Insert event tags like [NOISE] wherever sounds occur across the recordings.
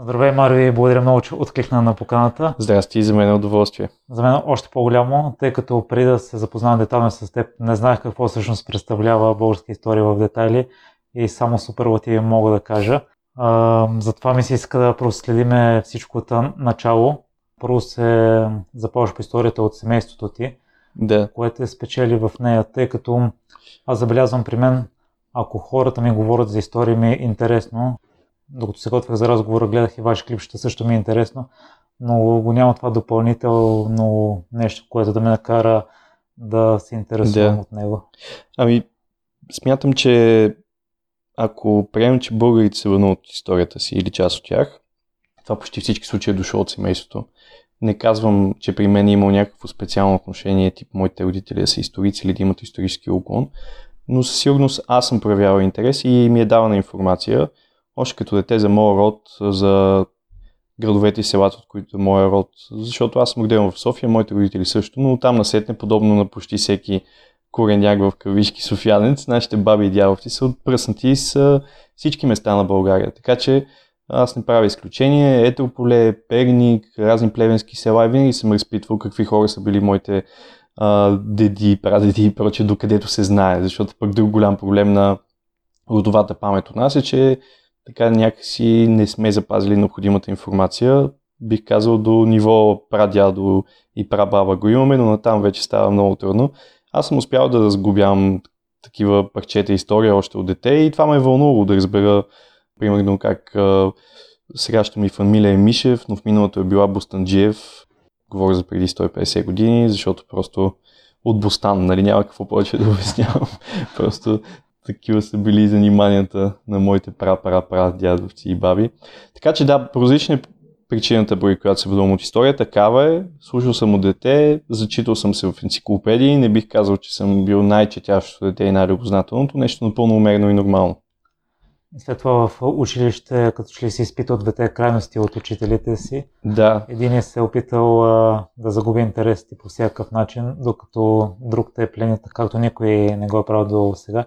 Здравей, Марио, и благодаря много, че откликна на поканата. Здрасти, за мен е удоволствие. За мен е още по-голямо, тъй като преди да се запознавам детално с теб, не знаех какво всъщност представлява българска история в детайли и само суперлативи мога да кажа. А, затова ми се иска да проследиме всичко от начало. Първо се започва по историята от семейството ти, да. което е спечели в нея, тъй като аз забелязвам при мен, ако хората ми говорят за история ми е интересно, докато се готвях за разговора, гледах и ваши клипчета, също ми е интересно, но го няма това допълнително нещо, което да ме накара да се интересувам да. от него. Ами, смятам, че ако приемем, че българите се върнат от историята си или част от тях, това почти всички случаи е дошло от семейството. Не казвам, че при мен е имал някакво специално отношение, тип моите родители да са историци или да имат исторически уклон, но със сигурност аз съм проявявал интерес и ми е давана информация, още като дете за моя род, за градовете и селата, от които е моя род. Защото аз съм роден в София, моите родители също, но там насетне, подобно на почти всеки кореняк в кавишки софиянец, нашите баби и дядовци са отпръснати с всички места на България. Така че аз не правя изключение. Етрополе, Перник, разни плевенски села и винаги съм разпитвал какви хора са били моите а, деди, прадеди и прочее, докъдето се знае. Защото пък друг голям проблем на родовата памет от нас е, че така някакси не сме запазили необходимата информация. Бих казал до ниво прадядо и прабаба го имаме, но натам вече става много трудно. Аз съм успял да разгубявам такива парчета история още от дете и това ме е вълнувало да разбера примерно как сегашната ми фамилия е Мишев, но в миналото е била Бустанджиев. Говоря за преди 150 години, защото просто от Бостан, нали няма какво повече да обяснявам. [LAUGHS] просто такива са били заниманията на моите пра-пра-пра дядовци и баби. Така че да, по различни причината, поради която се вълнувам от история, такава е. Слушал съм от дете, зачитал съм се в енциклопедии, не бих казал, че съм бил най-четящото дете и най-любознателното, нещо напълно умерено и нормално. След това в училище, като че ли си изпитал двете крайности от учителите си. Да. Един е се опитал а, да загуби интересите по всякакъв начин, докато друг те е пленят, както никой не го е правил до сега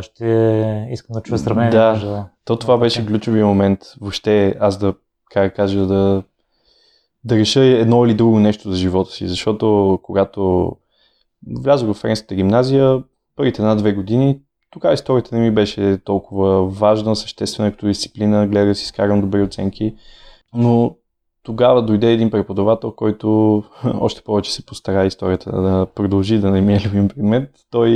ще искам да чуя сравнение. Да, между... то това беше ключови момент. Въобще аз да, как кажа, да, да реша едно или друго нещо за живота си, защото когато влязох в френската гимназия, първите една-две години, тогава историята не ми беше толкова важна, съществена като дисциплина, гледа да си скарам добри оценки, но тогава дойде един преподавател, който [LAUGHS] още повече се постара историята да продължи да не ми е любим предмет. Той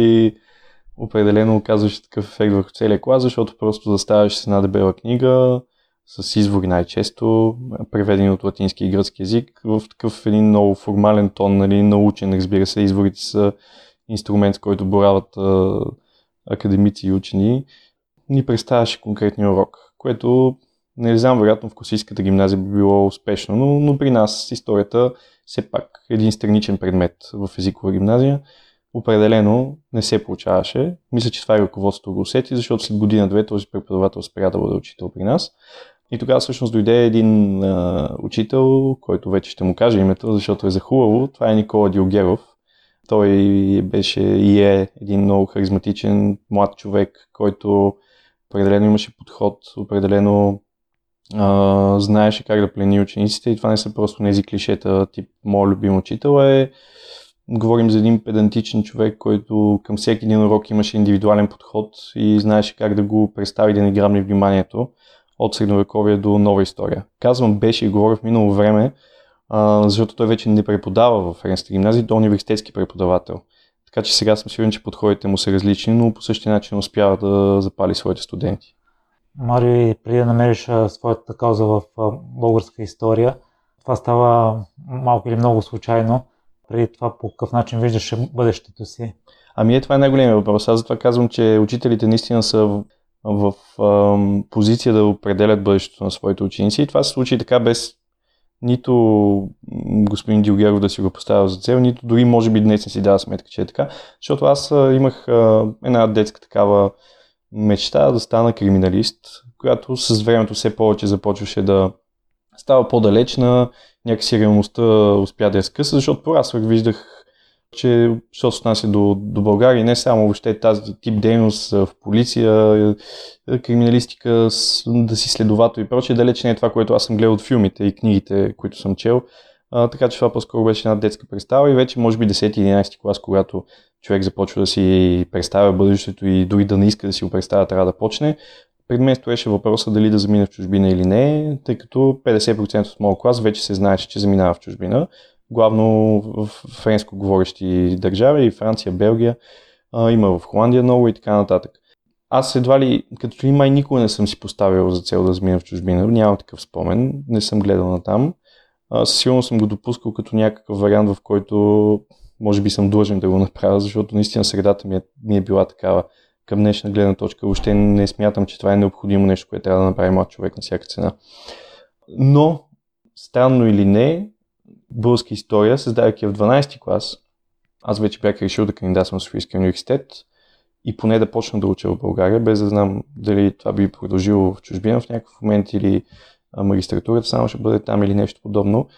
определено оказваше такъв ефект върху целия клас, защото просто заставаш с една дебела книга, с извори най-често, преведени от латински и гръцки язик, в такъв един много формален тон, нали, научен, разбира се, изворите са инструмент, с който борават а, академици и учени, ни представяше конкретния урок, което не знам, вероятно в Косийската гимназия би било успешно, но, но при нас историята все пак е един страничен предмет в езикова гимназия определено не се получаваше. Мисля, че това е ръководството го усети, защото след година-две този преподавател спря да бъде учител при нас. И тогава всъщност дойде един а, учител, който вече ще му кажа името, защото е захубаво. Това е Никола Диогеров. Той беше и е един много харизматичен млад човек, който определено имаше подход, определено а, знаеше как да плени учениците и това не са просто тези клишета, тип моят любим учител е Говорим за един педантичен човек, който към всеки един урок имаше индивидуален подход и знаеше как да го представи да не грабне вниманието от средновековие до нова история. Казвам беше и говоря в минало време, защото той вече не преподава в Френската гимназия, той е университетски преподавател. Така че сега съм сигурен, че подходите му са различни, но по същия начин успява да запали своите студенти. Марио, преди да намериш своята кауза в българска история, това става малко или много случайно преди това по какъв начин виждаше бъдещето си? Ами е, това е най-големият въпрос. Аз затова казвам, че учителите наистина са в, в, в позиция да определят бъдещето на своите ученици и това се случи така без нито господин Дилгеров да си го поставя за цел, нито дори може би днес не си дава сметка, че е така, защото аз имах една детска такава мечта да стана криминалист, която с времето все повече започваше да става по-далечна, някакси реалността успя да я скъса, защото пораствах, виждах че що се отнася до, до България, не само въобще тази тип дейност в полиция, криминалистика, да си следовател и прочее, далеч не е това, което аз съм гледал от филмите и книгите, които съм чел. А, така че това по-скоро беше една детска представа и вече може би 10-11 клас, когато човек започва да си представя бъдещето и дори да не иска да си го представя, трябва да почне. Пред мен стоеше въпроса дали да замина в чужбина или не, тъй като 50% от моят клас вече се знаеше, че заминава в чужбина, главно в френско говорещи държави, и Франция, Белгия, а, има в Холандия много и така нататък. Аз едва ли, като ли май никога не съм си поставил за цел да замина в чужбина, нямам такъв спомен, не съм гледал на там. Със сигурно съм го допускал като някакъв вариант, в който може би съм длъжен да го направя, защото наистина средата ми е, ми е била такава към днешна гледна точка. Въобще не смятам, че това е необходимо нещо, което трябва да направи млад човек на всяка цена. Но, странно или не, българска история, създавайки в 12 ти клас, аз вече бях решил да кандидатствам в Софийския университет и поне да почна да уча в България, без да знам дали това би продължило в чужбина в някакъв момент или магистратурата само ще бъде там или нещо подобно.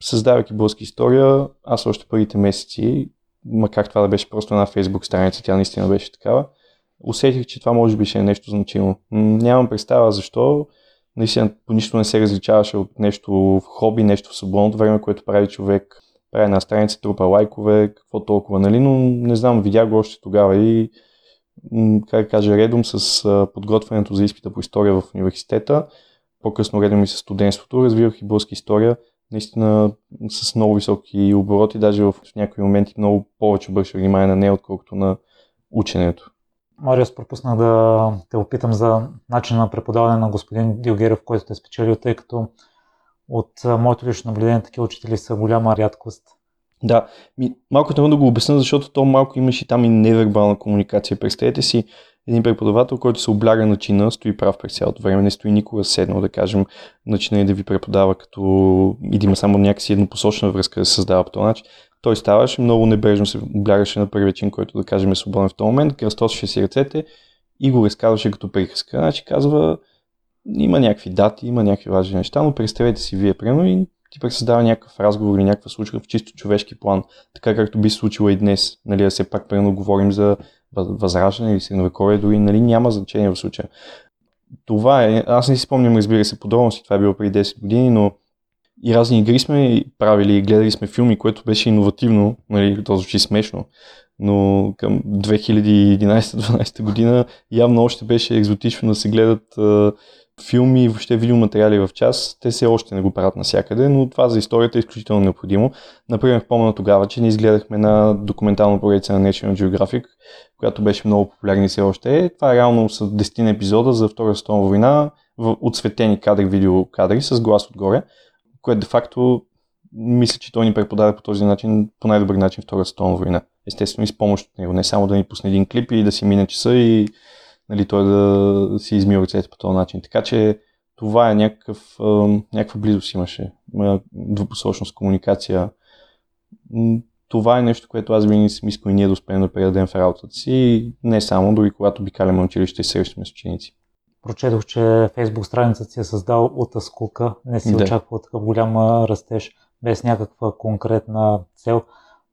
Създавайки българска история, аз още първите месеци макар това да беше просто една фейсбук страница, тя наистина беше такава, усетих, че това може би ще е нещо значимо. Нямам представа защо, наистина по нищо не се различаваше от нещо в хоби, нещо в свободното време, което прави човек, прави една страница, трупа лайкове, какво толкова, нали, но не знам, видях го още тогава и как да кажа, редом с подготвянето за изпита по история в университета, по-късно редом и с студентството, развивах и българска история наистина с много високи обороти, даже в някои моменти много повече обръща внимание на нея, отколкото на ученето. Мариус, пропуснах да те опитам за начина на преподаване на господин Диогеров, който те е спечелил, тъй като от моето лично наблюдение такива учители са голяма рядкост. Да, ми, малко трябва да го обясня, защото то малко имаше там и невербална комуникация. Представете си, един преподавател, който се обляга на чина, стои прав през цялото време, не стои никога седнал, да кажем, начина и да ви преподава като и да има само някакси еднопосочна връзка да се създава по този начин. Той ставаше много небрежно, се облягаше на първия чин, който да кажем е свободен в този момент, кръстосваше си ръцете и го разказваше като приказка. Значи казва, има някакви дати, има някакви важни неща, но представете си вие, примерно, и ти пък създава някакъв разговор или някаква случка в чисто човешки план, така както би се случило и днес. Нали, да се пак, примерно, говорим за възраждане или средновековие, дори нали, няма значение в случая. Това е, аз не си спомням, разбира се, подробности, това е било преди 10 години, но и разни игри сме правили и гледали сме филми, което беше иновативно, нали, то звучи смешно, но към 2011-2012 година явно още беше екзотично да се гледат филми и въобще видеоматериали в час, те все още не го правят навсякъде, но това за историята е изключително необходимо. Например, помня тогава, че ние изгледахме на документална поредица на National Geographic, която беше много популярна и все още е. Това е реално са 10 епизода за Втора световна война, в отсветени кадри, видеокадри с глас отгоре, което де факто мисля, че той ни преподаде по този начин, по най-добър начин Втора световна война. Естествено и с помощ от него, не само да ни пусне един клип и да си мине часа и нали, той да си измил ръцете по този начин. Така че това е някакъв, някаква близост имаше. Двупосочност, комуникация. Това е нещо, което аз винаги съм искал и ние да успеем да предадем в работата си. Не само, дори когато обикаляме училище и срещаме с ученици. Прочетох, че Фейсбук страницата си е създал от скука. Не си да. очаквал такъв голям растеж, без някаква конкретна цел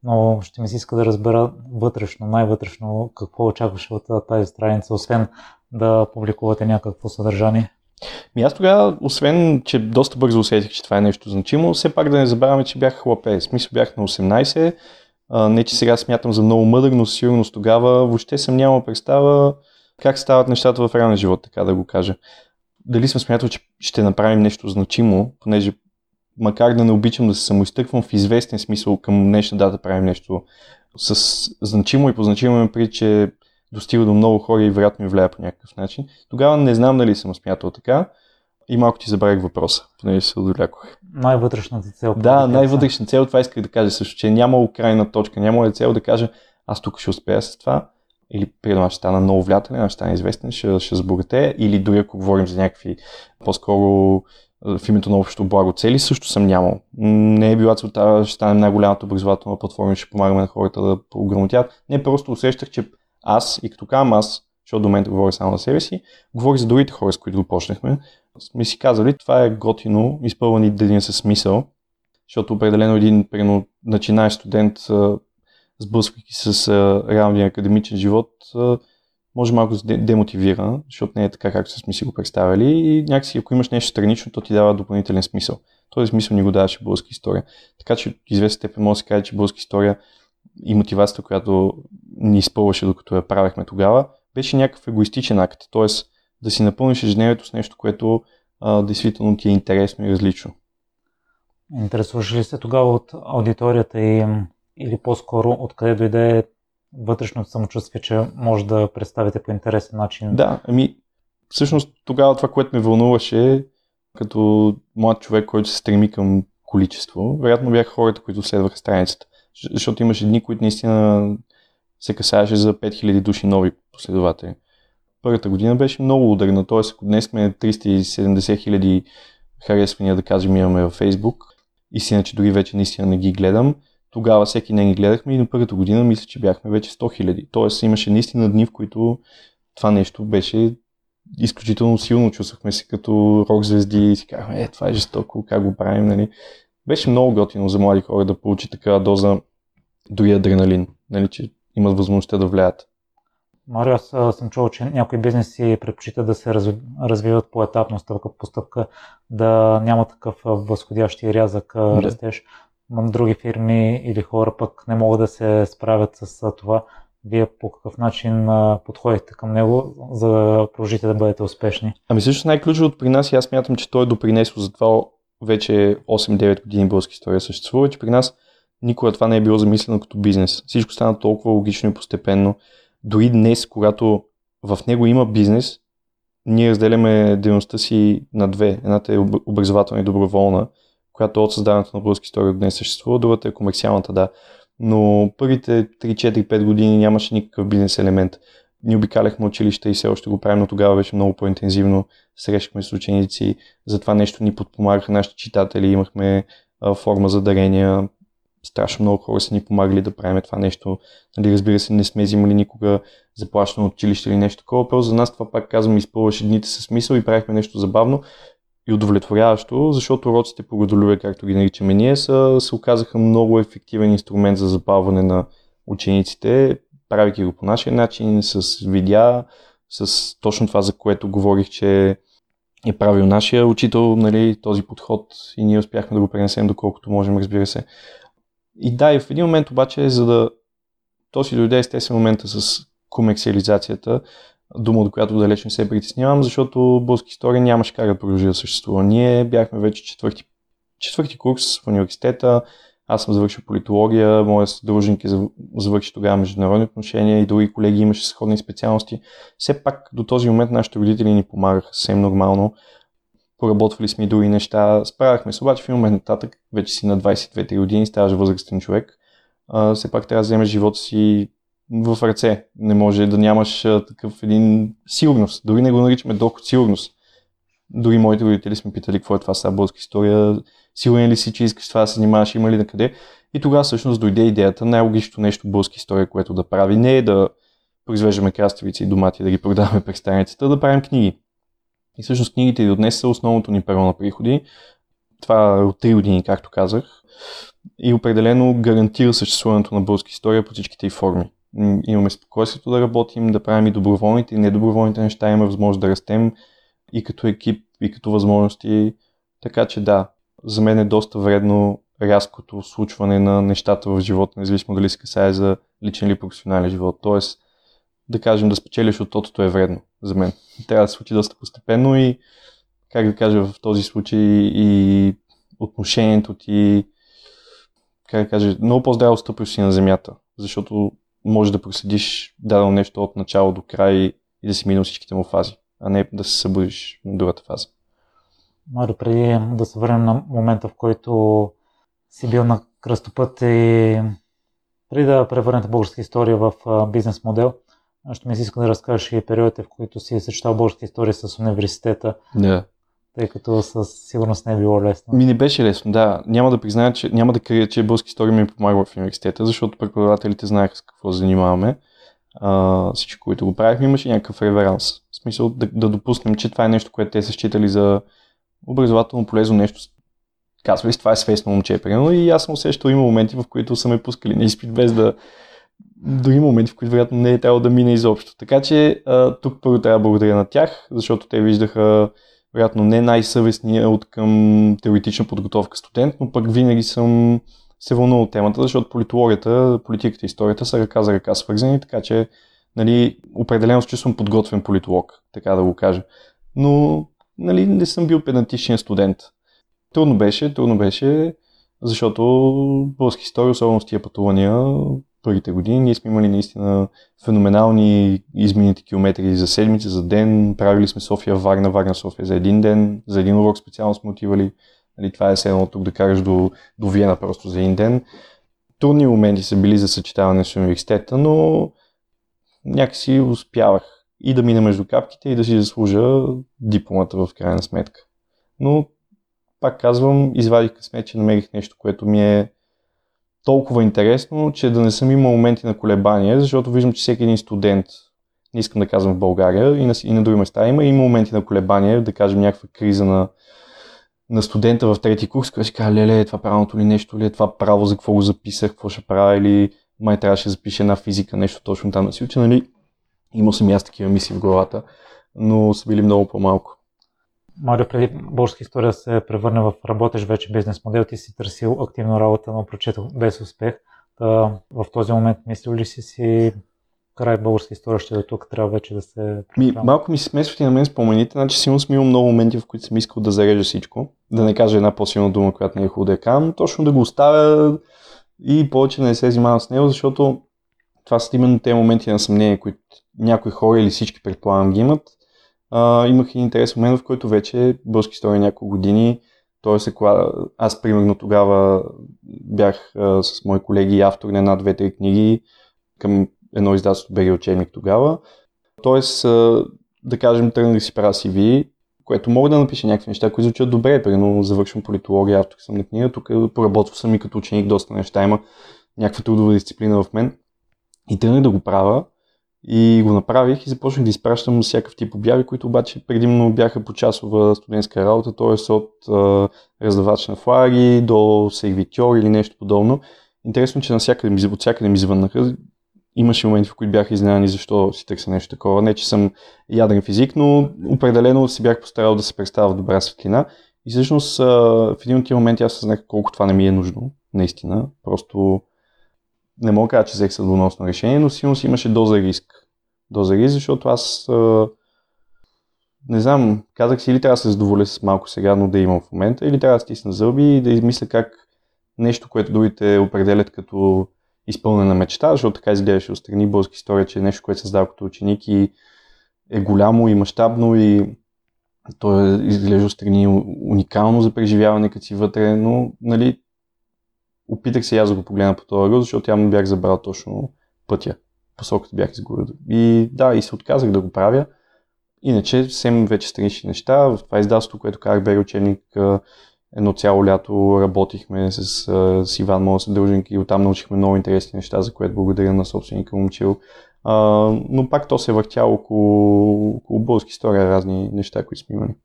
но ще ми се иска да разбера вътрешно, най-вътрешно какво очакваше от тази страница, освен да публикувате някакво съдържание. Ми аз тогава, освен, че доста бързо усетих, че това е нещо значимо, все пак да не забравяме, че бях хлапе. Смисъл бях на 18, а, не че сега смятам за много мъдър, но сигурно тогава въобще съм нямал представа как стават нещата в реалния живот, така да го кажа. Дали съм смятал, че ще направим нещо значимо, понеже макар да не обичам да се самоизтъквам, в известен смисъл към днешна дата правим нещо с значимо и позначимо им при, че достига до много хора и вероятно ми влияе по някакъв начин. Тогава не знам дали съм смятал така и малко ти забравих въпроса, понеже се отвлякох. Най-вътрешната цел. Да, най-вътрешна цел, това исках да кажа също, че няма крайна точка, няма цел да кажа аз тук ще успея с това, или примерно ще стана много влиятелен, ще стана известен, ще, ще забогате, или дори ако говорим за някакви по-скоро в името на общото благо цели също съм нямал. Не е била целта, ще стане най-голямата образователна платформа ще помагаме на хората да програмотят. Не, просто усещах, че аз, и като казвам аз, защото до момента говоря само за себе си, говоря за другите хора, с които започнахме. Сме си казали, това е готино, изпълнен един със смисъл, защото определено един прено, начинаещ студент сблъсквайки с реалния академичен живот, може малко да демотивира, защото не е така, както сме си го представили и някакси ако имаш нещо странично, то ти дава допълнителен смисъл. Този смисъл ни го даваше българска история. Така че известен степен може да се каже, че българска история и мотивацията, която ни изпълваше докато я правехме тогава, беше някакъв егоистичен акт. Т.е. да си напълниш ежедневието с нещо, което а, действително ти е интересно и различно. Интересуваш ли се тогава от аудиторията и, или по-скоро откъде дойде вътрешното самочувствие, че може да представите по интересен начин? Да, ами всъщност тогава това, което ме вълнуваше като млад човек, който се стреми към количество, вероятно бяха хората, които следваха страницата. Защото имаше дни, които наистина се касаеше за 5000 души нови последователи. Първата година беше много ударна, т.е. ако днес сме 370 хиляди харесвания, да кажем, имаме във Facebook, истина, че дори вече наистина не ги гледам, тогава всеки не ги гледахме и на първата година мисля, че бяхме вече 100 хиляди. Тоест имаше наистина дни, в които това нещо беше изключително силно. Чувствахме се като рок звезди и си казахме, е, това е жестоко, как го правим, нали? Беше много готино за млади хора да получи такава доза дори адреналин, нали, че имат възможността да влияят. Марио, аз съм чувал, че някои бизнеси предпочитат да се развиват по-етапно, стъпка по стъпка, да няма такъв възходящ и рязък да. растеж. Други фирми или хора пък не могат да се справят с това. Вие по какъв начин подходите към него, за да продължите да бъдете успешни? Ами също най-ключовото при нас и аз мятам, че той е допринесло за това вече 8-9 години българска история съществува, че при нас никога това не е било замислено като бизнес. Всичко стана толкова логично и постепенно. Дори днес, когато в него има бизнес, ние разделяме дейността си на две. Едната е образователна и доброволна, която от създаването на български история днес съществува, другата е комерциалната, да. Но първите 3-4-5 години нямаше никакъв бизнес елемент. Ние обикаляхме училища и все още го правим, но тогава беше много по-интензивно. Срещахме с ученици, за това нещо ни подпомагаха нашите читатели, имахме а, форма за дарения, страшно много хора са ни помагали да правим това нещо. Нали, разбира се, не сме взимали никога заплащано училище или нещо такова. Просто за нас това, пак казвам, изпълваше дните с смисъл и правихме нещо забавно и удовлетворяващо, защото уроците по родолюбие, както ги наричаме ние, са, се оказаха много ефективен инструмент за запалване на учениците, правейки го по нашия начин, с видеа, с точно това, за което говорих, че е правил нашия учител, нали, този подход и ние успяхме да го пренесем доколкото можем, разбира се. И да, и в един момент обаче, за да то си дойде естествен момента с комерциализацията, дума, от която далеч не се притеснявам, защото български история нямаше как да продължи да съществува. Ние бяхме вече четвърти, четвърти курс в университета, аз съм завършил политология, моят съдружник е завърши тогава международни отношения и други колеги имаше сходни специалности. Все пак до този момент нашите родители ни помагаха съвсем нормално поработвали сме и други неща. Справяхме се, обаче в момент нататък, вече си на 22 години, ставаш възрастен човек. А, все пак трябва да вземеш живота си в ръце. Не може да нямаш такъв един сигурност. Дори не го наричаме доход сигурност. Дори моите родители сме питали какво е това са българска история, сигурен ли си, че искаш това да се занимаваш, има ли на къде. И тогава всъщност дойде идеята, най-логичното нещо българска история, което да прави, не е да произвеждаме краставици и домати, да ги продаваме през страницата, да правим книги. И всъщност книгите и до днес са основното ни перо на приходи. Това е от 3 години, както казах. И определено гарантира съществуването на българска история по всичките й форми. Имаме спокойствието да работим, да правим и доброволните и недоброволните неща, имаме възможност да растем и като екип, и като възможности. Така че да, за мен е доста вредно рязкото случване на нещата в живота, независимо дали се касае за личен или професионален живот. Тоест, да кажем, да спечелиш от тотото е вредно за мен. [LAUGHS] Трябва да се случи доста постепенно и, как да кажа, в този случай и отношението ти, как да кажа, много по-здраво стъпиш си на земята, защото може да проследиш дадено нещо от начало до край и да си минал всичките му фази, а не да се събудиш на другата фаза. Марио, преди да се върнем на момента, в който си бил на кръстопът и преди да превърнете българска история в бизнес модел, ще ми се иска да разкажеш и периодите, в които си съчетал българска история с университета. Да. Тъй като със сигурност не е било лесно. Ми не беше лесно, да. Няма да призная, че няма да крия, че българска история ми е помагала в университета, защото преподавателите знаеха с какво занимаваме. А, всички, които го правихме, имаше някакъв реверанс. В смисъл да, да допуснем, че това е нещо, което те са считали за образователно полезно нещо. Казвали, това е свестно момче, примерно, и аз съм усещал, има моменти, в които са ме пускали на изпит без да, дори моменти, в които вероятно не е трябвало да мине изобщо. Така че а, тук първо трябва да благодаря на тях, защото те виждаха вероятно не най-съвестния от към теоретична подготовка студент, но пък винаги съм се вълнувал от темата, защото политологията, политиката и историята са ръка за ръка свързани, така че нали, определено че съм подготвен политолог, така да го кажа. Но нали, не съм бил педантичен студент. Трудно беше, трудно беше, защото български история, особено с тия пътувания, първите години, ние сме имали наистина феноменални измините километри за седмица, за ден. Правили сме София, Варна, Варна, София за един ден. За един урок специално сме отивали. Нали, това е седно тук да караш до, до Виена просто за един ден. Трудни моменти са били за съчетаване с университета, но някакси успявах и да мина между капките и да си заслужа дипломата в крайна сметка. Но, пак казвам, извадих късмет, че намерих нещо, което ми е толкова интересно, че да не съм имал моменти на колебания, защото виждам, че всеки един студент, не искам да казвам в България и на, и на други места има, има моменти на колебания, да кажем някаква криза на, на студента в трети курс, който си казва, леле, това правилното ли нещо ли е, това право, за какво го записах, какво ще правя или май трябваше да запиша една физика, нещо точно там да си уча, нали? Имал съм и аз такива мисли в главата, но са били много по-малко. Марио, преди българска история се превърне в работещ вече бизнес модел, ти си търсил активно работа, но прочетох без успех. Та, в този момент мислил ли си си край българска история ще до тук, трябва вече да се... Ми, малко ми се смесват и на мен спомените, значи сигурно съм имал много моменти, в които съм искал да зарежа всичко, да не кажа една по-силна дума, която не е хубаво да кам, точно да го оставя и повече не се занимавам с него, защото това са именно те моменти на съмнение, които някои хора или всички предполагам ги имат. А, имах и интерес момент, в който вече български история няколко години, т.е. аз примерно тогава бях а, с мои колеги автор на една, две, три книги към едно издателство беги учебник тогава. Тоест, а, да кажем, тръгнах да си правя CV, което мога да напиша някакви неща, които звучат добре, примерно завършвам политология, автор съм на книга, тук поработвал съм и като ученик, доста неща има някаква трудова дисциплина в мен. И тръгнах да го правя и го направих и започнах да изпращам всякакъв тип обяви, които обаче предимно бяха по часова студентска работа, т.е. от а, раздавач на флаги до сервитьор или нещо подобно. Интересно, че навсякъде от всякъде ми звъннаха. Имаше моменти, в които бях изненадани защо си търся нещо такова. Не, че съм ядрен физик, но определено си бях постарал да се представя в добра светлина. И всъщност в един от тия моменти аз съзнах колко това не ми е нужно. Наистина. Просто не мога да кажа, че взех съдоносно решение, но силно си имаше доза риск. Доза риск, защото аз не знам, казах си или трябва да се задоволя с малко сега, но да имам в момента, или трябва да стисна зъби и да измисля как нещо, което другите определят като изпълнена мечта, защото така изглеждаше отстрани българска история, че е нещо, което създава като ученик и е голямо и мащабно и то е, изглежда отстрани уникално за преживяване, като си вътре, но нали, опитах се аз да го погледна по този ръст, защото явно бях забрал точно пътя. Посоката бях изгорил. И да, и се отказах да го правя. Иначе съвсем вече странични неща. В това издателство, което карах бери учебник, едно цяло лято работихме с, с Иван Моя съдружник и оттам научихме много интересни неща, за което благодаря на собственика Момчил. А, но пак то се въртяло около, около български история, разни неща, които сме имали.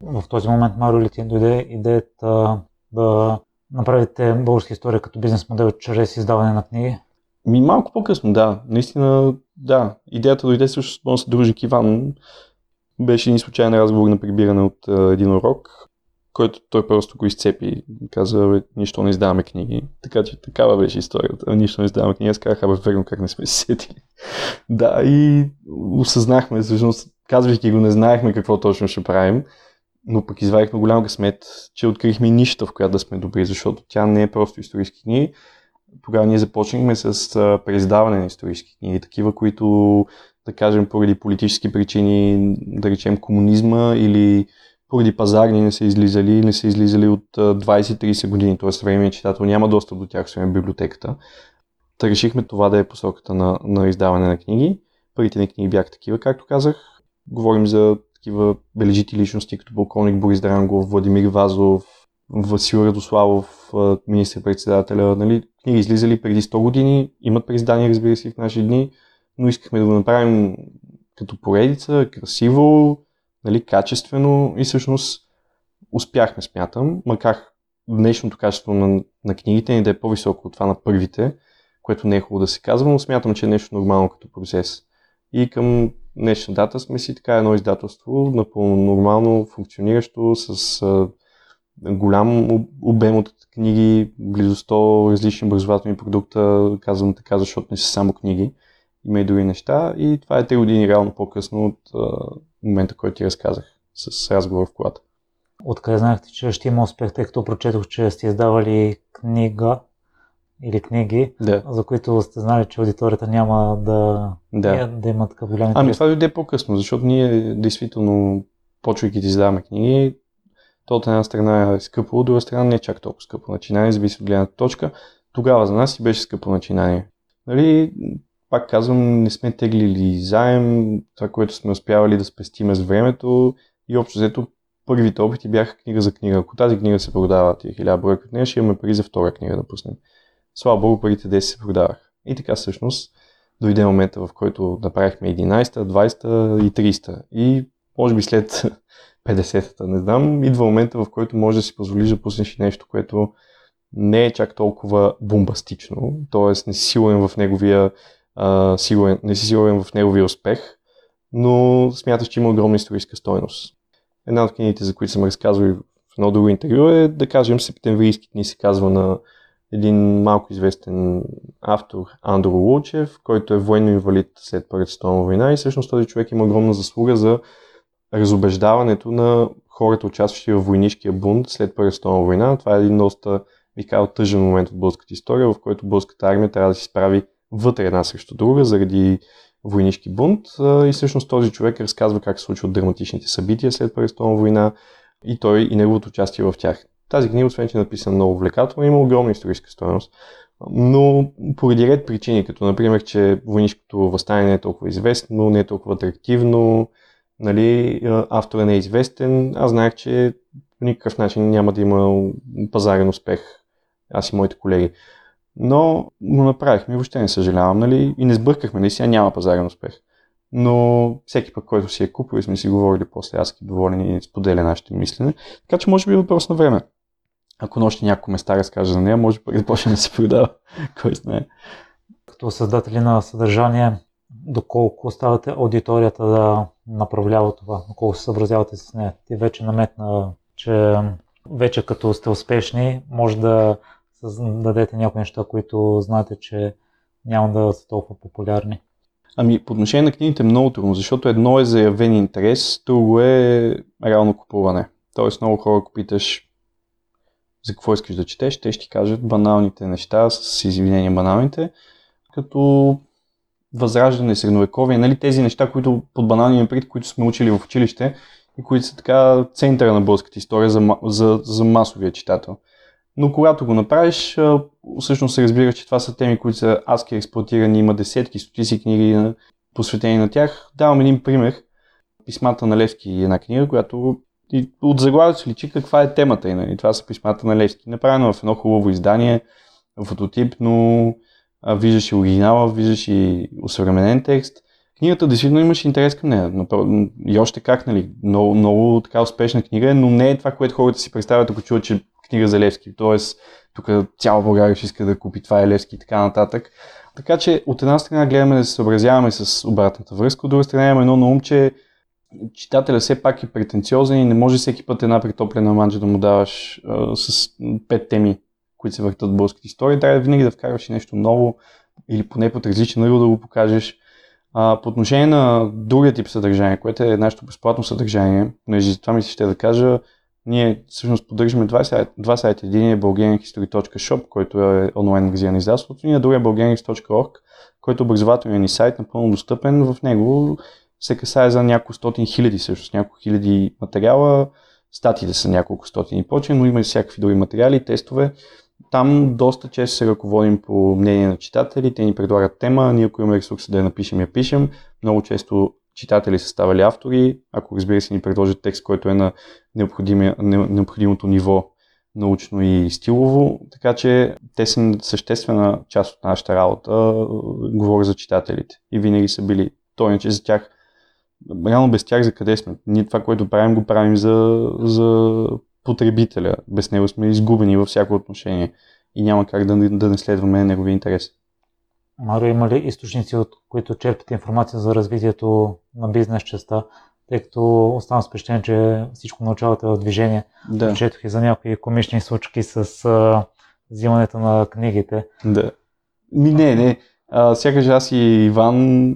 В този момент, Марио, ли ти дойде идеята да направите българска история като бизнес модел чрез издаване на книги? Ми малко по-късно, да. Наистина, да. Идеята дойде също с моят съдружник Иван. Беше един случайен разговор на прибиране от а, един урок, който той просто го изцепи. Каза, нищо не издаваме книги. Така че такава беше историята. Нищо не издаваме книги. Аз казах, абе, верно, как не сме се сетили. [LAUGHS] да, и осъзнахме, всъщност, казвайки го, не знаехме какво точно ще правим но пък извадихме голям късмет, че открихме нища, в която да сме добри, защото тя не е просто исторически книги. Тогава ние започнахме с преиздаване на исторически книги, такива, които, да кажем, поради политически причини, да речем комунизма или поради пазарни не са излизали, не са излизали от 20-30 години, т.е. съвременният читател няма достъп до тях в библиотеката. Та решихме това да е посоката на, на издаване на книги. Първите ни книги бяха такива, както казах. Говорим за такива бележити личности, като полковник Борис Дрангов, Владимир Вазов, Васил Радославов, министър-председателя. Нали, книги излизали преди 100 години, имат преиздания, разбира се, в наши дни, но искахме да го направим като поредица, красиво, нали, качествено и всъщност успяхме, смятам, макар днешното качество на, на книгите ни да е по-високо от това на първите, което не е хубаво да се казва, но смятам, че е нещо нормално като процес. И към днешна дата сме си така едно издателство, напълно нормално, функциониращо, с а, голям обем от книги, близо 100 различни образователни продукта, казвам така, защото не са само книги, има и други неща и това е 3 години реално по-късно от а, момента, който ти разказах с разговор в колата. Откъде знаехте, че ще има успех, тъй като прочетох, че сте издавали книга или книги, да. за които сте знали, че аудиторията няма да, да. да има такъв голям интерес. Ами това дойде по-късно, защото ние действително, почвайки да издаваме книги, то от една страна е скъпо, от друга страна не е чак толкова скъпо начинание, зависи от гледната точка. Тогава за нас и беше скъпо начинание. Нали, пак казвам, не сме теглили заем, това, което сме успявали да спестиме с времето и общо взето първите опити бяха книга за книга. Ако тази книга се продава, тия хиляда бройки от нея, ще имаме пари за втора книга да пуснем. Слава Богу, парите 10 се продавах. И така всъщност дойде момента, в който направихме 11-та, 20-та и 300. И може би след [LAUGHS] 50-та, не знам, идва момента, в който може да си позволиш да пуснеш нещо, което не е чак толкова бомбастично, т.е. не си сигурен в неговия, а, сигурен, не си сигурен в неговия успех, но смяташ, че има огромна историческа стойност. Една от книгите, за които съм разказвал в едно друго интервю е, да кажем, Септемврийски дни се казва на един малко известен автор Андро Лучев, който е военно инвалид след Първата световна война и всъщност този човек има огромна заслуга за разобеждаването на хората, участващи в войнишкия бунт след Първата световна война. Това е един доста, би казал, тъжен момент от българската история, в който българската армия трябва да се справи вътре една срещу друга заради войнишки бунт. И всъщност този човек разказва как се случват драматичните събития след Първата война и той и неговото участие в тях. Тази книга, освен че е написана много увлекателно, има огромна историческа стоеност. Но поради ред причини, като например, че войнишкото възстание не е толкова известно, не е толкова атрактивно, нали, автора не е известен, аз знаех, че по никакъв начин няма да има пазарен успех, аз и моите колеги. Но го направихме, въобще не съжалявам, нали, и не сбъркахме, наистина няма пазарен успех. Но всеки път, който си е купил и сме си говорили после, аз доволен и споделя нашите мислене. Така че може би е въпрос на време. Ако още няколко места разкажа за нея, може пък да почне да се продава. [LAUGHS] Кой знае. Като създатели на съдържание, доколко оставате аудиторията да направлява това, доколко се съобразявате с нея. Ти вече наметна, че вече като сте успешни, може да дадете някои неща, които знаете, че няма да са толкова популярни. Ами, по отношение на книгите е много трудно, защото едно е заявен интерес, друго е реално купуване. Тоест, много хора, ако питаш за какво искаш да четеш, те ще ти кажат баналните неща, с извинение баналните, като възраждане, средновековие, нали, тези неща, които под баналния пред, които сме учили в училище и които са така центъра на българската история за, за, за масовия читател. Но когато го направиш, всъщност се разбира, че това са теми, които са адски експлуатирани, има десетки, стотици книги посветени на тях. Давам един пример. Писмата на Левски е една книга, която и от заглавието се личи каква е темата. И, нали? Това са писмата на Левски. Направено в едно хубаво издание, фототипно, виждаш и оригинала, виждаш и усъвременен текст. Книгата действително имаше интерес към нея. И още как, нали, много, много така успешна книга, но не е това, което хората си представят, ако чуват, че книга за Левски. Тоест, тук цяла България ще иска да купи това е Левски и така нататък. Така че от една страна гледаме да се съобразяваме с обратната връзка, от друга страна имаме едно на ум, че читателя все пак е претенциозен и не може всеки път една притоплена манджа да му даваш а, с пет теми, които се въртат в българската история. Трябва винаги да вкарваш нещо ново или поне под различен ъгъл да го покажеш. А, по отношение на другия тип съдържание, което е нашето безплатно съдържание, понеже това ми се ще да кажа, ние всъщност поддържаме два сайта. Два сайта. Един е bulgarianhistory.shop, който е онлайн магазин на издателството, и другия е bulgarians.org, който е образователният ни сайт, напълно достъпен. В него се касае за няколко стотин хиляди, също няколко хиляди материала. Статиите са няколко стотин и прочее, но има и всякакви други материали, тестове. Там доста често се ръководим по мнение на читатели, те ни предлагат тема, ние ако имаме ресурса да я напишем, я пишем. Много често читатели са ставали автори, ако разбира се ни предложат текст, който е на необходимото ниво научно и стилово, така че те са съществена част от нашата работа, говоря за читателите и винаги са били. Той иначе за тях, реално без тях за къде сме? Ние това, което правим, го правим за, за потребителя. Без него сме изгубени във всяко отношение и няма как да, да не следваме негови интерес. Марио, има ли източници, от които черпите информация за развитието на бизнес частта, тъй като оставам с впечатление, че всичко научавате в движение. Да. Четох и за някои комични случки с а, взимането на книгите. Да. Ми не, не. А, сякаш аз и Иван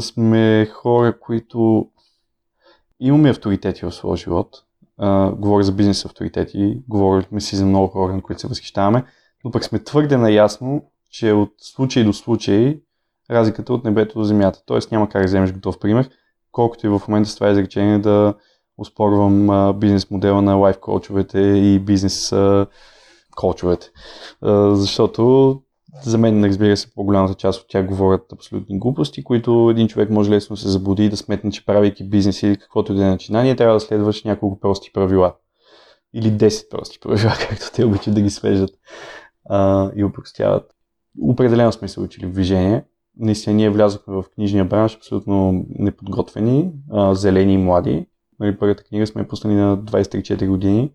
сме хора, които имаме авторитети в своя живот. А, говоря за бизнес авторитети, говорихме си за много хора, на които се възхищаваме, но пък сме твърде наясно, че от случай до случай разликата от небето до земята. Тоест няма как да вземеш готов пример, колкото и в момента с това изречение да успорвам а, бизнес модела на лайф коучовете и бизнес а, коучовете. Защото за мен, разбира се, по-голямата част от тях говорят абсолютни глупости, които един човек може лесно се заблуди и да сметне, че правейки бизнес или каквото и да е начинание, трябва да следваш няколко прости правила. Или 10 прости правила, [LAUGHS] както те обичат да ги свеждат а, и упростяват. Определено сме се учили в движение. Наистина ние влязохме в книжния бранш абсолютно неподготвени, а, зелени и млади. Нали, първата книга сме пуснали на 24 години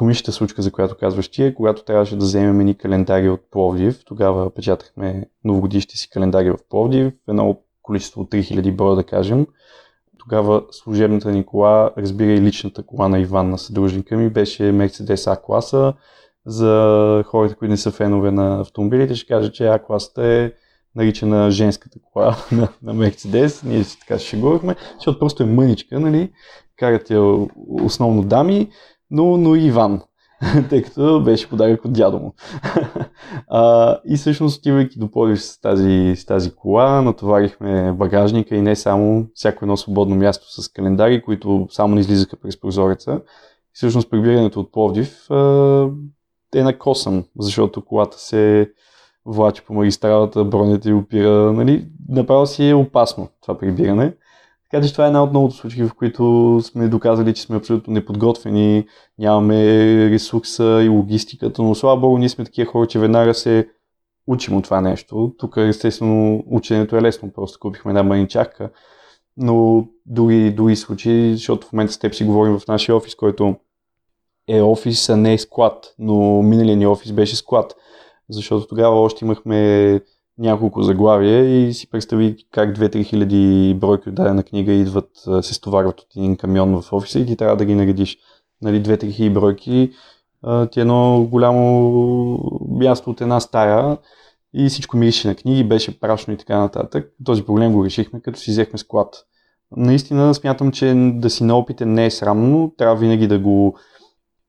комичната случка, за която казваш ти, е когато трябваше да вземем ни календари от Пловдив. Тогава печатахме новогодишните си календари в Пловдив, едно количество от 3000 броя, да кажем. Тогава служебната ни кола, разбира и личната кола на Иван, на съдружника ми, беше Mercedes А-класа. За хората, които не са фенове на автомобилите, ще кажа, че А-класата е наричана женската кола [LAUGHS] на, на Mercedes. Ние така шегувахме, защото просто е мъничка, нали? Карат я основно дами но, но и Иван, [LAUGHS] тъй като беше подарък от дядо му. [LAUGHS] а, и всъщност, отивайки до Пловдив с тази, с тази кола, натоварихме багажника и не само всяко едно свободно място с календари, които само не излизаха през прозореца. И всъщност прибирането от Пловдив а, е на косъм, защото колата се влачи по магистралата, бронята и опира. Нали? Направо си е опасно това прибиране. Така че това е една от многото случаи, в които сме доказали, че сме абсолютно неподготвени, нямаме ресурса и логистиката, но слава богу, ние сме такива хора, че веднага се учим от това нещо. Тук естествено ученето е лесно, просто купихме една маничарка, но други, други случаи, защото в момента с теб си говорим в нашия офис, който е офис, а не е склад, но миналия ни офис беше склад, защото тогава още имахме няколко заглавия и си представи как 2-3 хиляди бройки от дадена книга идват, се стоварват от един камион в офиса и ти трябва да ги наредиш. Нали, 2-3 хиляди бройки ти е едно голямо място от една стая и всичко мирише на книги, беше прашно и така нататък. Този проблем го решихме, като си взехме склад. Наистина смятам, че да си на опите не е срамно, трябва винаги да го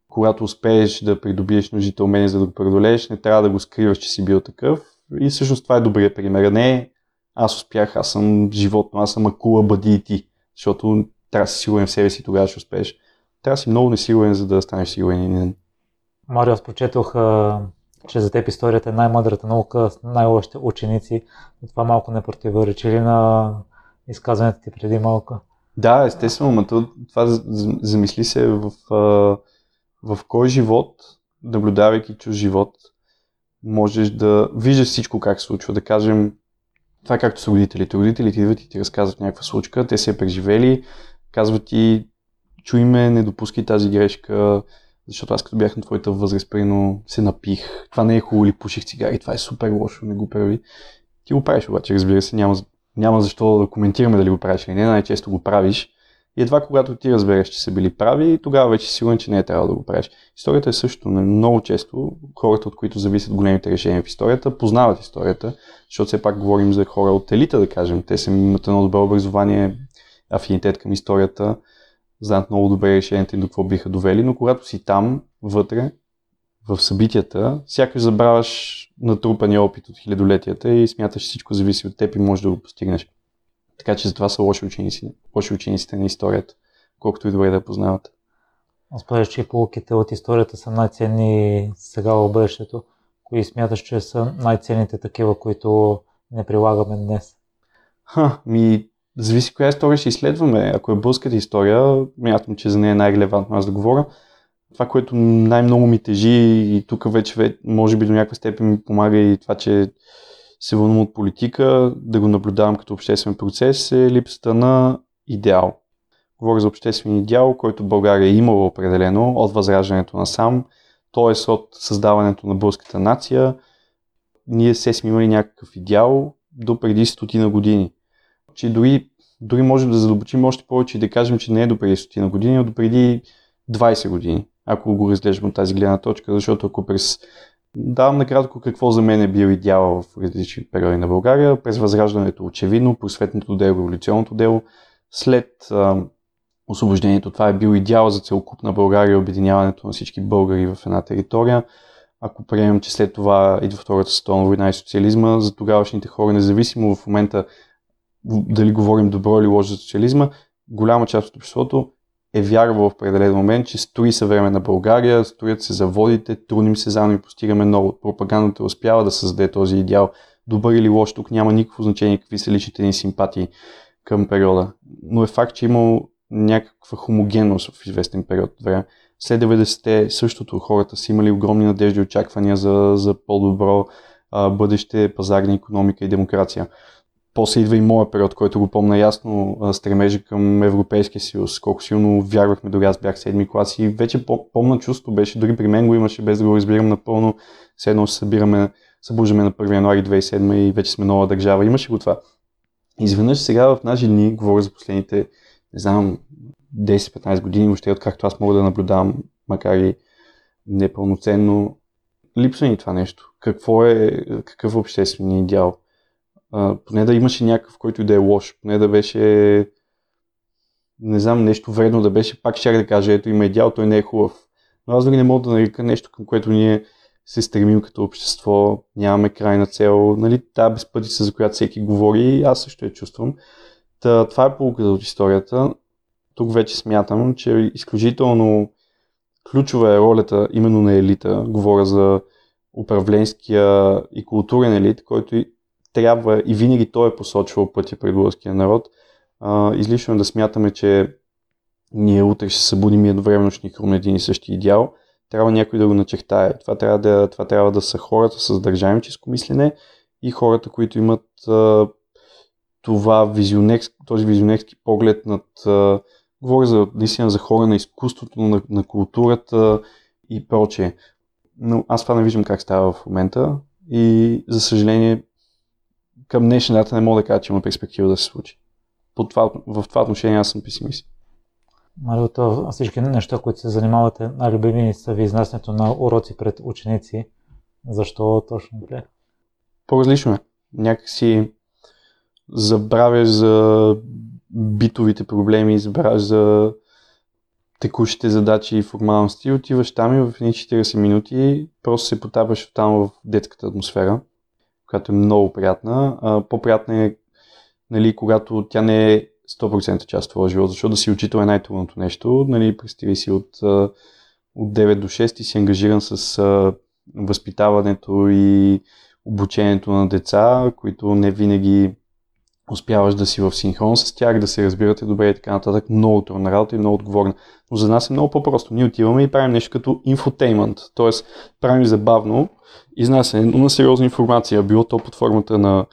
когато успееш да придобиеш нужните умения за да го преодолееш, не трябва да го скриваш, че си бил такъв и всъщност това е добрият пример. Не аз успях, аз съм животно, аз съм акула, бъди и ти. Защото трябва да си сигурен в себе си, тогава ще успееш. Трябва да си много несигурен, за да станеш сигурен. Марио, аз прочетох, че за теб историята е най-мъдрата наука най-лошите ученици. Това малко не противоречи ли на изказването ти преди малко? Да, естествено, но това замисли се в, в кой живот, наблюдавайки чуж живот, можеш да виждаш всичко как се случва. Да кажем, това е както са родителите. Родителите идват и ти разказват някаква случка, те се е преживели, казват ти, чуй ме, не допускай тази грешка, защото аз като бях на твоята възраст, прино се напих. Това не е хубаво или пуших цигари, това е супер лошо, не го прави. Ти го правиш обаче, разбира се, няма, няма защо да коментираме дали го правиш или не, най-често го правиш и едва когато ти разбереш, че са били прави, тогава вече си сигурен, че не е трябвало да го правиш. Историята е също. Много често хората, от които зависят големите решения в историята, познават историята, защото все пак говорим за хора от елита, да кажем. Те са имат едно добро образование, афинитет към историята, знаят много добре решенията им до какво биха довели, но когато си там, вътре, в събитията, сякаш забравяш натрупания опит от хилядолетията и смяташ, че всичко зависи от теб и можеш да го постигнеш. Така че затова са лоши ученици, лоши учениците на историята, колкото и добре да я познават. Според, че полуките от историята са най-ценни сега в бъдещето. Кои смяташ, че са най-ценните такива, които не прилагаме днес? Ха, ми, зависи коя история ще изследваме. Ако е българската история, мятам, че за нея е най-релевантно аз да говоря. Това, което най-много ми тежи и тук вече, може би до някаква степен ми помага и това, че се вълнувам от политика, да го наблюдавам като обществен процес, е липсата на идеал. Говоря за обществен идеал, който България е имала определено от възраждането на сам, т.е. от създаването на българската нация. ние се сме имали някакъв идеал до преди стотина години. Че дори, дори можем да задълбочим още повече и да кажем, че не е до преди стотина години, а до преди 20 години, ако го разглеждаме от тази гледна точка, защото ако през Давам накратко какво за мен е бил идеал в различни периоди на България. През възраждането очевидно, просветното дело, революционното дело. След а, освобождението това е бил идеал за целокупна България, обединяването на всички българи в една територия. Ако приемем, че след това идва Втората световна война и социализма, за тогавашните хора, независимо в момента дали говорим добро или лошо за социализма, голяма част от обществото е вярвал в определен момент, че строи съвременна България, строят се заводите, трудим се заедно и постигаме много. Пропагандата успява да създаде този идеал. Добър или лош, тук няма никакво значение какви са личните ни симпатии към периода. Но е факт, че е имало някаква хомогенност в известен период от време. След 90-те същото хората са имали огромни надежди и очаквания за, за по-добро а, бъдеще, пазарна економика и демокрация. После идва и моя период, който го помня ясно, стремежа към Европейския съюз, колко силно вярвахме, дори аз бях седми клас и вече помна чувство беше, дори при мен го имаше, без да го разбирам напълно, все едно се събираме, събуждаме на 1 януари 2007 и вече сме нова държава, имаше го това. Изведнъж сега в наши дни, говоря за последните, не знам, 10-15 години, въобще откакто аз мога да наблюдавам, макар и непълноценно, липсва ни това нещо. Какво е, какъв е обществения идеал? Поне да имаше някакъв, който и да е лош, поне да беше не знам, нещо вредно да беше, пак ще да кажа, ето има идеал, той не е хубав. Но аз дори не мога да нарека нещо, към което ние се стремим като общество, нямаме крайна цел, нали, тази безпътица, за която всеки говори, аз също я чувствам. Та, това е полуката от историята. Тук вече смятам, че изключително ключова е ролята именно на елита. Говоря за управленския и културен елит, който трябва и винаги той е посочвал пътя пред българския народ. А, излишно е да смятаме, че ние утре ще събудим и едновременно ще ни хрумне един и същи идеал. Трябва някой да го начертае. Това трябва да, това трябва да са хората с държавническо мислене и хората, които имат а, това визионерски, този визионерски поглед над... А, говоря за, наистина за хора на изкуството, на, на културата и прочее. Но аз това не виждам как става в момента и за съжаление към днешна дата не мога да кажа, че има перспектива да се случи. По това, в това отношение аз съм песимист. От всички неща, които се занимавате, най-любими са ви изнасянето на уроци пред ученици. Защо точно бе? По-различно е. Някакси забравяш за битовите проблеми, забравяш за текущите задачи и формалности, отиваш там и в едни 40 минути просто се потапаш там в детската атмосфера която е много приятна. По-приятна е, нали, когато тя не е 100% част от твоя живот, защото да си учител е най-трудното нещо. Нали, представи си от, от 9 до 6 и си ангажиран с възпитаването и обучението на деца, които не винаги успяваш да си в синхрон с тях, да се разбирате добре и така нататък. Много трудна работа и много отговорна. Но за нас е много по-просто. Ние отиваме и правим нещо като инфотеймент, т.е. правим забавно изнасяне на сериозна информация, било то под формата на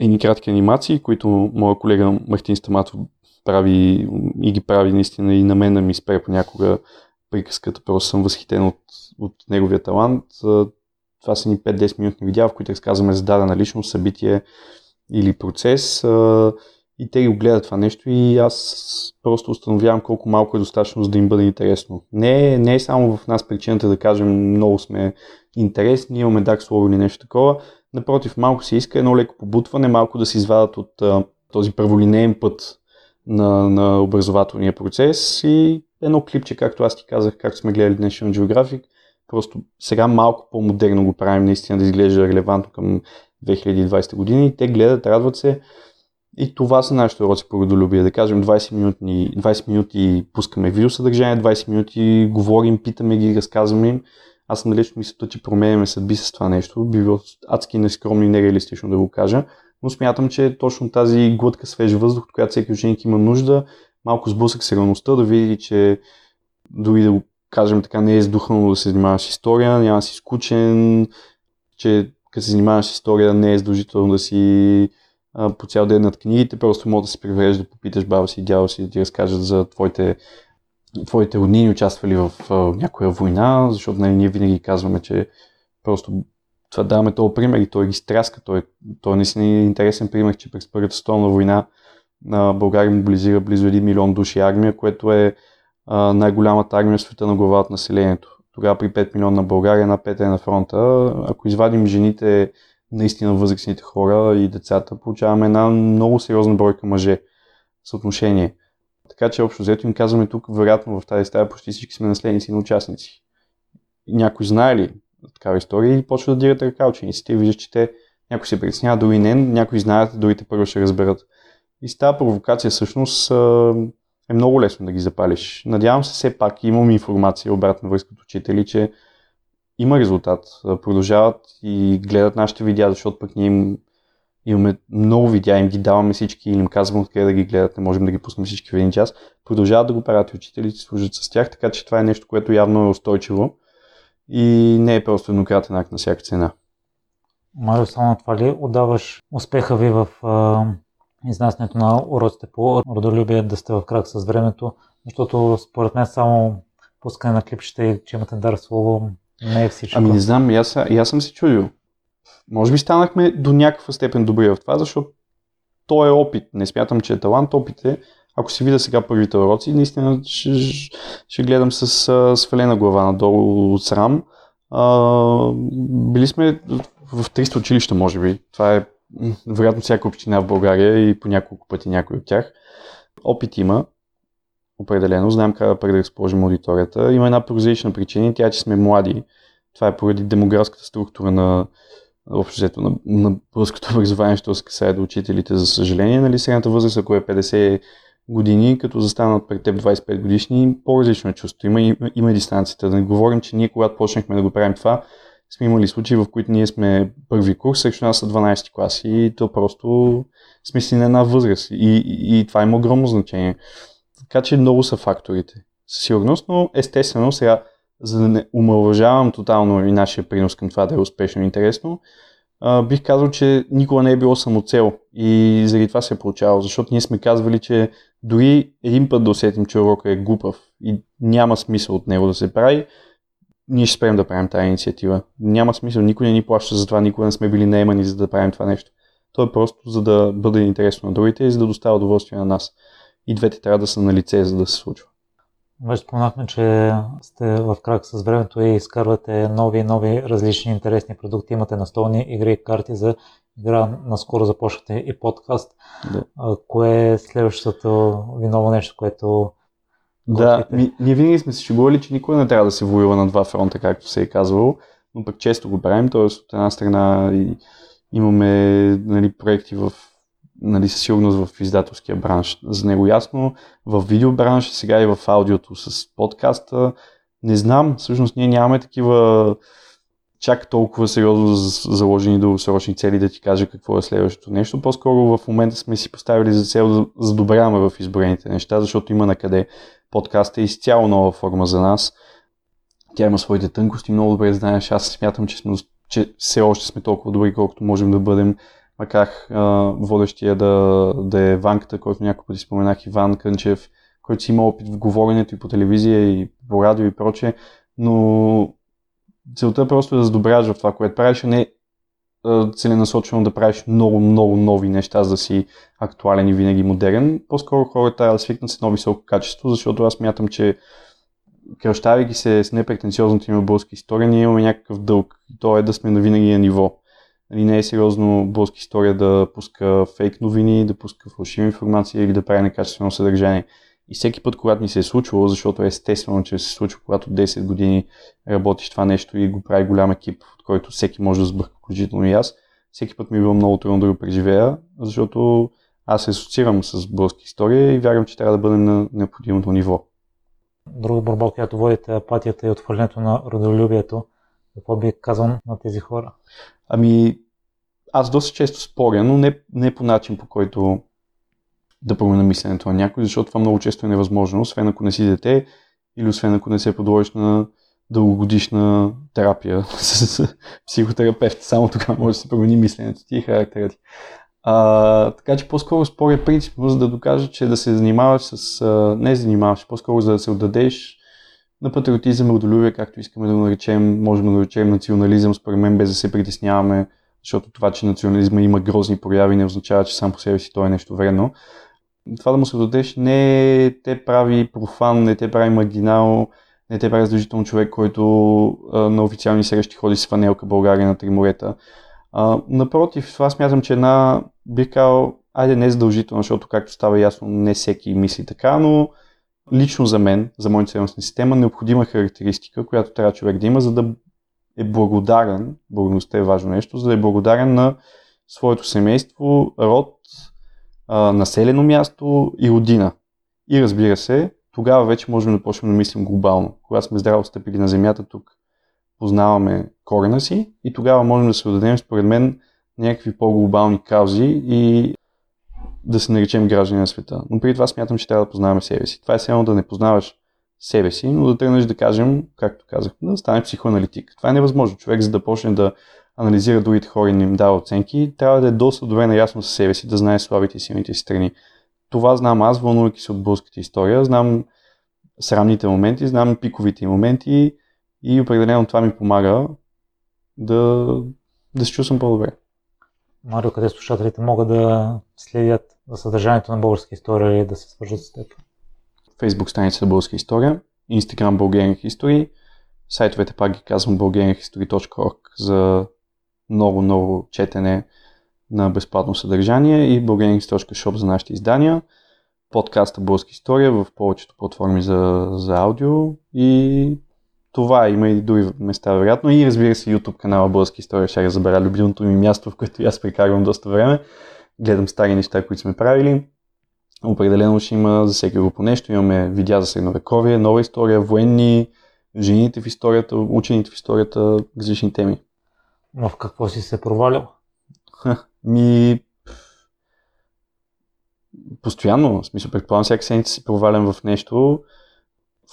едни кратки анимации, които моя колега Мартин Стаматов прави и ги прави наистина и на мен да ми спре понякога приказката, просто съм възхитен от, от неговия талант. Това са ни 5-10 минутни видеа, в които разказваме за дадена личност, събитие или процес и те го гледат това нещо и аз просто установявам колко малко е достатъчно, за да им бъде интересно. Не, не е само в нас причината да кажем много сме интересни, имаме дак слово или нещо такова. Напротив, малко се иска едно леко побутване, малко да се извадат от а, този праволинейен път на, на образователния процес и едно клипче, както аз ти казах, както сме гледали National Geographic, просто сега малко по-модерно го правим, наистина да изглежда релевантно към 2020 година и те гледат, радват се. И това са нашите уроци по родолюбие. Да кажем 20 минути, 20 минути пускаме видеосъдържание, 20 минути говорим, питаме ги, разказваме им. Аз съм далеч мисълта, че променяме съдби с това нещо. Би било адски нескромно и нереалистично да го кажа. Но смятам, че точно тази глътка свеж въздух, която всеки ученик има нужда, малко сблъсък с реалността, да види, че дори да го кажем така, не е издухано да се занимаваш история, няма си скучен, че като се занимаваш история не е задължително да си а, по цял ден над книгите, просто може да се преврежда да попиташ баба си и дядо си да ти разкажат за твоите, твоите роднини участвали в а, някоя война, защото нали, ние винаги казваме, че просто това даваме този пример и той ги стряска. Той, той наистина е интересен пример, че през Първата столна война на България мобилизира близо 1 милион души армия, което е най-голямата армия в света на глава от населението. Тогава при 5 милиона на България, една пета е на фронта. Ако извадим жените, наистина възрастните хора и децата, получаваме една много сериозна бройка мъже съотношение. Така че общо взето им казваме тук, вероятно в тази стая почти всички сме наследници на участници. Някой знае ли такава история и почва да дират ръка учениците и виждаш, че те някой се притеснява, дори не, някои знаят, другите първо ще разберат. И с тази провокация всъщност е много лесно да ги запалиш. Надявам се все пак, имам информация, обратна връзка от учители, че има резултат. Продължават и гледат нашите видеа, защото пък ние им, имаме много видеа, им ги даваме всички и им казвам откъде да ги гледат, не можем да ги пуснем всички в един час. Продължават да го правят и учителите служат с тях, така че това е нещо, което явно е устойчиво и не е просто еднократен акт на всяка цена. Марио, само това ли отдаваш успеха ви в изнасянето на уроците по родолюбие да сте в крак с времето, защото според мен само пускане на клипчета и че имате дар слово не е всичко. Ами не знам, и аз, и аз съм се чудил. Може би станахме до някаква степен добри в това, защото то е опит. Не смятам, че е талант. Опит е, ако си видя сега първите уроци, наистина ще, ще гледам с свалена глава надолу от срам. А, били сме в 300 училища, може би. Това е вероятно всяка община в България и по няколко пъти някой от тях. Опит има, определено, знаем как да разположим аудиторията. Има една прозаична причина тя, е, че сме млади. Това е поради демографската структура на обществото на, на българското [LAUGHS] образование, що се касае до учителите, за съжаление. Нали, средната възраст, ако е 50 години, като застанат пред теб 25 годишни, по-различно е чувство. Има, има, има дистанцията. Да не говорим, че ние, когато почнахме да го правим това, сме имали случаи, в които ние сме първи курс, срещу нас са 12 класи и то просто сме си на една възраст и, и, и това има огромно значение. Така че много са факторите. Със сигурност, но естествено сега, за да не омалважавам тотално и нашия принос към това да е успешно и интересно, а, бих казал, че никога не е било самоцел и заради това се е получавало, защото ние сме казвали, че дори един път да усетим, че урока е глупав и няма смисъл от него да се прави, ние ще спрем да правим тази инициатива. Няма смисъл, никой не ни плаща за това, никога не сме били наемани за да правим това нещо. То е просто за да бъде интересно на другите и за да доставя удоволствие на нас. И двете трябва да са на лице, за да се случва. Вече споменахме, че сте в крак с времето и изкарвате нови и нови различни интересни продукти. Имате настолни игри карти за игра. Наскоро започнахте и подкаст. Да. Кое е следващото ви ново нещо, което да, ми, ние винаги сме се шегували, че никой не трябва да се воюва на два фронта, както се е казвало, но пък често го правим, т.е. от една страна имаме нали, проекти в нали, със сигурност в издателския бранш. За него ясно, в видеобранш, сега и в аудиото с подкаста. Не знам, всъщност ние нямаме такива чак толкова сериозно заложени дългосрочни цели да ти кажа какво е следващото нещо. По-скоро в момента сме си поставили за цел да задобряваме в изброените неща, защото има на къде. Подкаст е изцяло нова форма за нас. Тя има своите тънкости, много добре знаеш. Аз смятам, че, сме, че все още сме толкова добри, колкото можем да бъдем. Макар а, водещия да, да е Ванката, който няколко пъти споменах, Иван Кънчев, който си има опит в говоренето и по телевизия и по радио и прочее, но целта е просто да задобряваш в това, което правиш, а не целенасочено да правиш много, много нови неща, за да си актуален и винаги модерен. По-скоро хората трябва да свикнат с едно високо качество, защото аз мятам, че кръщавайки се с непретенциозната има българска история, ние имаме някакъв дълг. И то е да сме на винаги на ниво. Нали, не е сериозно българска история да пуска фейк новини, да пуска фалшива информация или да прави некачествено съдържание. И всеки път, когато ми се е случвало, защото е естествено, че се случва, когато 10 години работиш това нещо и го прави голям екип, от който всеки може да сбърка, включително и аз, всеки път ми е било много трудно да го преживея, защото аз се асоциирам с българска история и вярвам, че трябва да бъдем на необходимото ниво. Друга борба, която водите, апатията и отхвърлянето на родолюбието. Какво би казал на тези хора? Ами, аз доста често споря, но не, не по начин, по който да променя мисленето на някой, защото това много често е невъзможно, освен ако не си дете или освен ако не се подложиш на дългогодишна терапия [LAUGHS] с психотерапевт. Само тогава може да се промени мисленето ти и характера ти. А, така че по-скоро споря принципно, за да докажа, че да се занимаваш с... А, не занимаваш, по-скоро за да се отдадеш на патриотизъм, родолюбие, както искаме да го наречем, можем да го наречем национализъм, според мен, без да се притесняваме, защото това, че национализма има грозни прояви, не означава, че сам по себе си той е нещо вредно. Това да му се дадеш не те прави профан, не те прави маргинал, не те прави задължително човек, който а, на официални срещи ходи с фанелка България на три морета. А, напротив, това смятам, че една, бих казал, айде не задължително, защото както става ясно, не всеки мисли така, но лично за мен, за моята ценностна система, необходима характеристика, която трябва човек да има, за да е благодарен, благодарността е важно нещо, за да е благодарен на своето семейство, род, населено място и родина. И разбира се, тогава вече можем да почнем да мислим глобално. Когато сме здраво стъпили на земята тук, познаваме корена си и тогава можем да се отдадем, според мен, някакви по-глобални каузи и да се наречем граждани на света. Но преди това смятам, че трябва да познаваме себе си. Това е само да не познаваш себе си, но да тръгнеш да кажем, както казах, да станеш психоаналитик. Това е невъзможно. Човек, за да почне да анализира другите хора и им дава оценки, трябва да е доста добре наясно със себе си, да знае слабите и силните си страни. Това знам аз, вълнувайки се от българската история, знам срамните моменти, знам пиковите моменти и определено това ми помага да, да се чувствам по-добре. Марио, къде слушателите могат да следят за съдържанието на българска история или да се свържат с теб? Facebook страница Българска история, Instagram Bulgarian History, сайтовете пак ги казвам bulgarianhistory.org за много, много четене на безплатно съдържание и bulgarianhistory.shop за нашите издания, подкаста Българска история в повечето платформи за, за аудио и това има и други места, вероятно. И разбира се, YouTube канала Българска история ще забера любимото ми място, в което аз прекарвам доста време. Гледам стари неща, които сме правили. Определено ще има за всеки го по нещо. Имаме видеа за средновековие, нова история, военни, жените в историята, учените в историята, различни теми. Но в какво си се провалял? ми... Постоянно, в смисъл, предполагам, всяка седмица си провалям в нещо.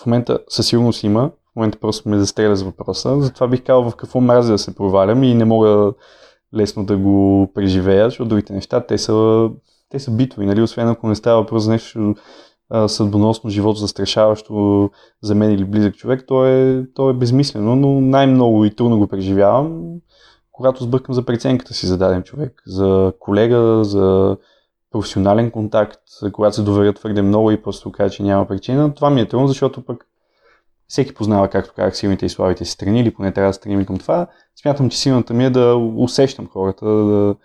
В момента със сигурност има, в момента просто ме застреля с въпроса. Затова бих казал в какво мразя да се провалям и не мога лесно да го преживея, защото другите неща, те са, те са битови, нали? освен ако не става въпрос за нещо съдбоносно, живото застрашаващо за мен или близък човек, то е, то е безмислено, но най-много и трудно го преживявам, когато сбъркам за преценката си за даден човек, за колега, за професионален контакт, когато се доверят твърде много и просто кажа, че няма причина. Това ми е трудно, защото пък всеки познава, както казах, силните и слабите си страни, или поне трябва да стремим към това. Смятам, че силната ми е да усещам хората, да,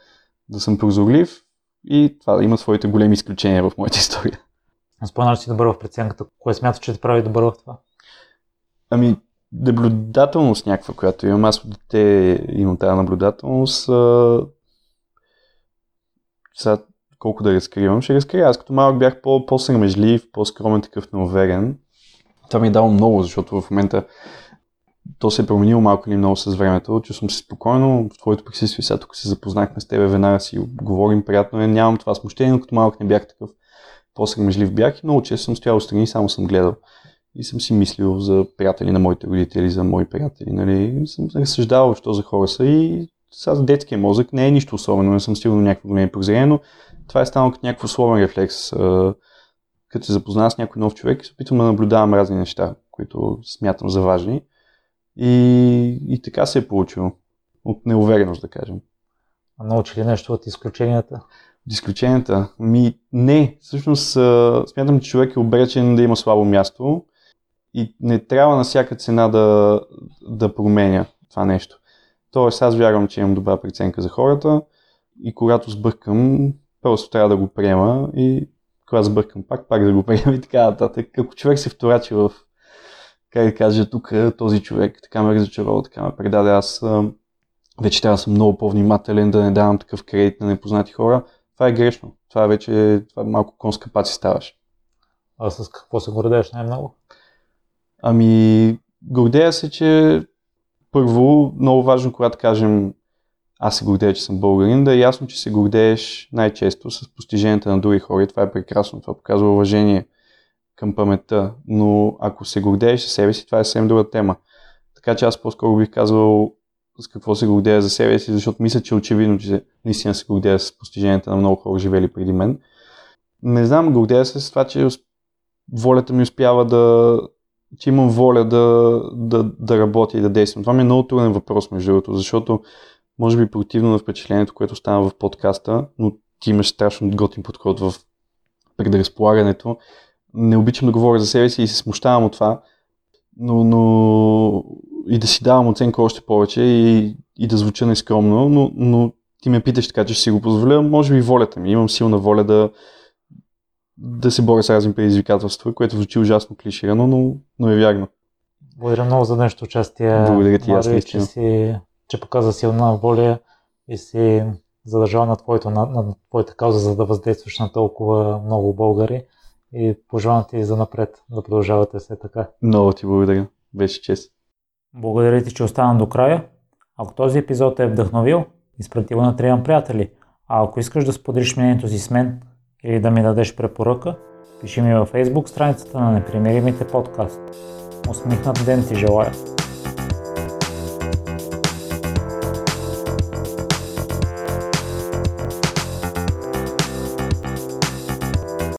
да съм прозорлив и това да има своите големи изключения в моята история. Спомняш си добър в преценката. Кое смяташ, че те прави добър в това? Ами, наблюдателност някаква, която имам. Аз от дете имам тази наблюдателност. А... Сега, колко да разкривам, ще разкрия. Аз като малък бях по- по-срамежлив, по-скромен, такъв неуверен. Това ми е дало много, защото в момента то се е променило малко или много с времето. Чувствам се спокойно в твоето присъствие. Сега тук се запознахме с теб, веднага си говорим приятно. Е, нямам това смущение, но като малък не бях такъв. По-срамежлив бях и много често съм стоял страни, само съм гледал. И съм си мислил за приятели на моите родители, за мои приятели. Нали? И съм разсъждавал, що за хора са и сега за детския мозък не е нищо особено, не съм стигнал някакво големи прозрение, но това е станало като някакъв условен рефлекс като се запознавам с някой нов човек, се опитвам да наблюдавам разни неща, които смятам за важни. И, и така се е получило. От неувереност, да кажем. А научи ли нещо от изключенията? От изключенията? Ми, не. Всъщност смятам, че човек е обречен да има слабо място и не трябва на всяка цена да, да променя това нещо. Тоест, аз вярвам, че имам добра преценка за хората и когато сбъркам, просто трябва да го приема и когато сбъркам пак, пак да го приема и така нататък. Ако човек се вторачи в, как да кажа, тук този човек така ме разочарова, така ме предаде, аз вече трябва да съм много по-внимателен, да не давам такъв кредит на непознати хора. Това е грешно. Това вече това е малко конска паци ставаш. А с какво се гордееш най-много? Ами, гордея се, че първо, много важно, когато кажем аз се гордея, че съм българин, да е ясно, че се гордееш най-често с постиженията на други хора и това е прекрасно, това показва уважение към паметта, но ако се гордееш със себе си, това е съвсем друга тема. Така че аз по-скоро бих казал с какво се гордея за себе си, защото мисля, че е очевидно, че наистина се гордея с постиженията на много хора, живели преди мен. Не знам, гордея се с това, че волята ми успява да, че имам воля да, да, да работя и да действам. Това ми е много труден въпрос, между другото, защото може би противно на впечатлението, което стана в подкаста, но ти имаш страшно готин подход в предразполагането. Не обичам да говоря за себе си и се смущавам от това, но, но и да си давам оценка още повече и, и да звуча нескромно, но, но ти ме питаш така, че ще си го позволя, може би волята ми. Имам силна воля да, да се боря с разни предизвикателства, което звучи ужасно клиширано, но, но е вярно. Благодаря много за днешното участие. Благодаря ти, аз че, си, че показа силна воля и си задържал на, твоето, на, на твоята кауза, за да въздействаш на толкова много българи. И пожелавам ти за напред да продължавате все така. Много ти благодаря. Беше чест. Благодаря ти, че остана до края. Ако този епизод е вдъхновил, изпрати го на трима приятели. А ако искаш да споделиш мнението си с мен или да ми дадеш препоръка, пиши ми във Facebook страницата на Непримиримите подкаст. Усмихнат ден ти желая!